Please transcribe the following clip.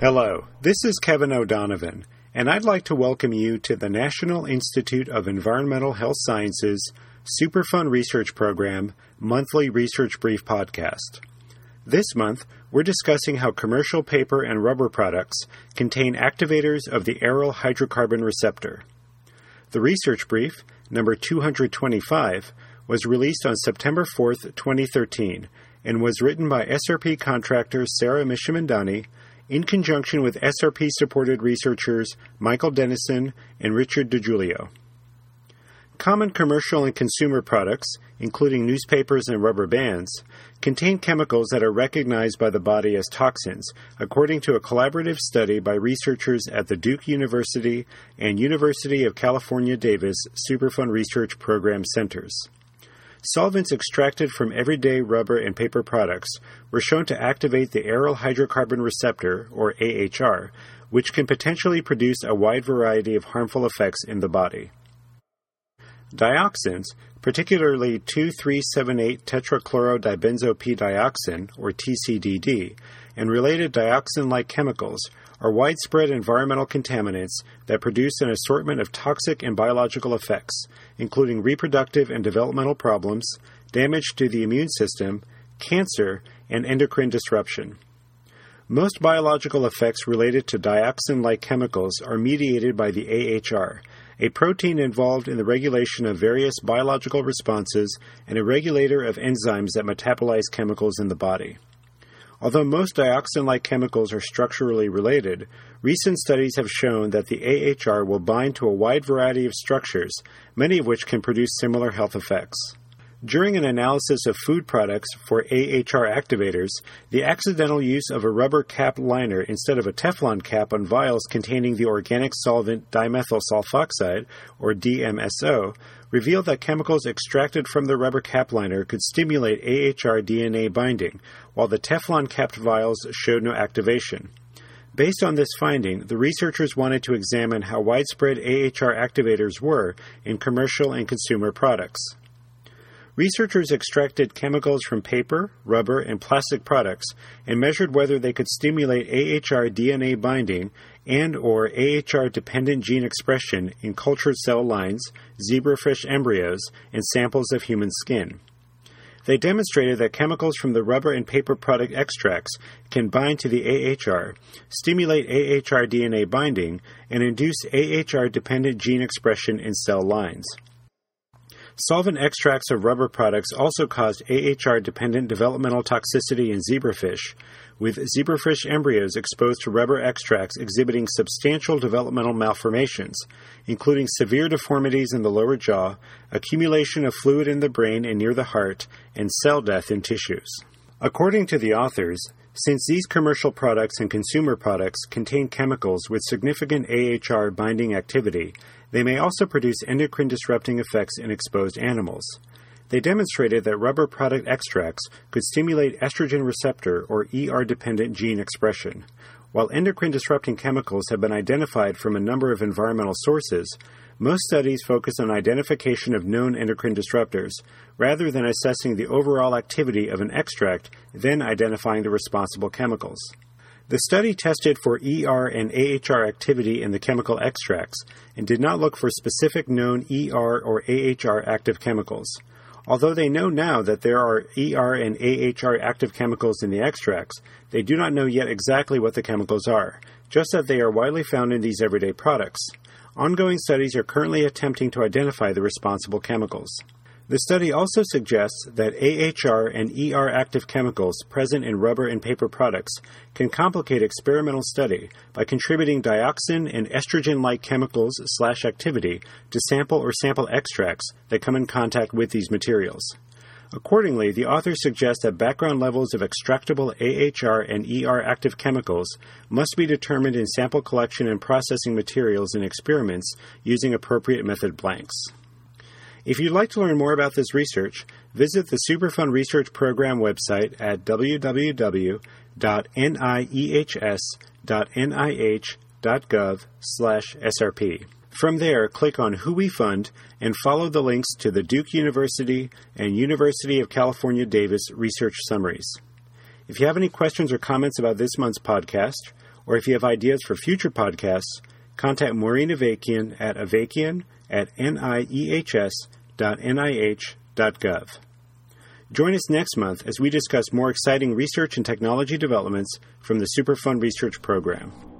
Hello, this is Kevin O'Donovan, and I'd like to welcome you to the National Institute of Environmental Health Sciences Superfund Research Program monthly research brief podcast. This month, we're discussing how commercial paper and rubber products contain activators of the aryl hydrocarbon receptor. The research brief, number 225, was released on September 4, 2013, and was written by SRP contractor Sarah Mishamandani in conjunction with SRP supported researchers Michael Denison and Richard DiGiulio. Common commercial and consumer products, including newspapers and rubber bands, contain chemicals that are recognized by the body as toxins, according to a collaborative study by researchers at the Duke University and University of California Davis Superfund Research Program centers. Solvents extracted from everyday rubber and paper products were shown to activate the aryl hydrocarbon receptor, or AHR, which can potentially produce a wide variety of harmful effects in the body. Dioxins, particularly 2,3,7,8 tetrachlorodibenzo-P-dioxin, or TCDD, and related dioxin like chemicals, are widespread environmental contaminants that produce an assortment of toxic and biological effects, including reproductive and developmental problems, damage to the immune system, cancer, and endocrine disruption. Most biological effects related to dioxin like chemicals are mediated by the AHR, a protein involved in the regulation of various biological responses and a regulator of enzymes that metabolize chemicals in the body. Although most dioxin like chemicals are structurally related, recent studies have shown that the AHR will bind to a wide variety of structures, many of which can produce similar health effects. During an analysis of food products for AHR activators, the accidental use of a rubber cap liner instead of a Teflon cap on vials containing the organic solvent dimethyl sulfoxide, or DMSO, revealed that chemicals extracted from the rubber cap liner could stimulate AHR DNA binding, while the Teflon capped vials showed no activation. Based on this finding, the researchers wanted to examine how widespread AHR activators were in commercial and consumer products. Researchers extracted chemicals from paper, rubber, and plastic products and measured whether they could stimulate AHR DNA binding and or AHR dependent gene expression in cultured cell lines, zebrafish embryos, and samples of human skin. They demonstrated that chemicals from the rubber and paper product extracts can bind to the AHR, stimulate AHR DNA binding, and induce AHR dependent gene expression in cell lines. Solvent extracts of rubber products also caused AHR dependent developmental toxicity in zebrafish, with zebrafish embryos exposed to rubber extracts exhibiting substantial developmental malformations, including severe deformities in the lower jaw, accumulation of fluid in the brain and near the heart, and cell death in tissues. According to the authors, since these commercial products and consumer products contain chemicals with significant AHR binding activity, they may also produce endocrine disrupting effects in exposed animals. They demonstrated that rubber product extracts could stimulate estrogen receptor or ER dependent gene expression. While endocrine disrupting chemicals have been identified from a number of environmental sources, most studies focus on identification of known endocrine disruptors rather than assessing the overall activity of an extract, then identifying the responsible chemicals. The study tested for ER and AHR activity in the chemical extracts and did not look for specific known ER or AHR active chemicals. Although they know now that there are ER and AHR active chemicals in the extracts, they do not know yet exactly what the chemicals are, just that they are widely found in these everyday products. Ongoing studies are currently attempting to identify the responsible chemicals. The study also suggests that AHR and ER active chemicals present in rubber and paper products can complicate experimental study by contributing dioxin and estrogen like chemicals slash activity to sample or sample extracts that come in contact with these materials. Accordingly, the authors suggest that background levels of extractable AHR and ER active chemicals must be determined in sample collection and processing materials in experiments using appropriate method blanks. If you'd like to learn more about this research, visit the Superfund Research Program website at www.niehs.nih.gov/srp. From there, click on Who We Fund and follow the links to the Duke University and University of California Davis research summaries. If you have any questions or comments about this month's podcast, or if you have ideas for future podcasts, contact Maureen Avakian at avakian at niehs.nih.gov. Join us next month as we discuss more exciting research and technology developments from the Superfund Research Program.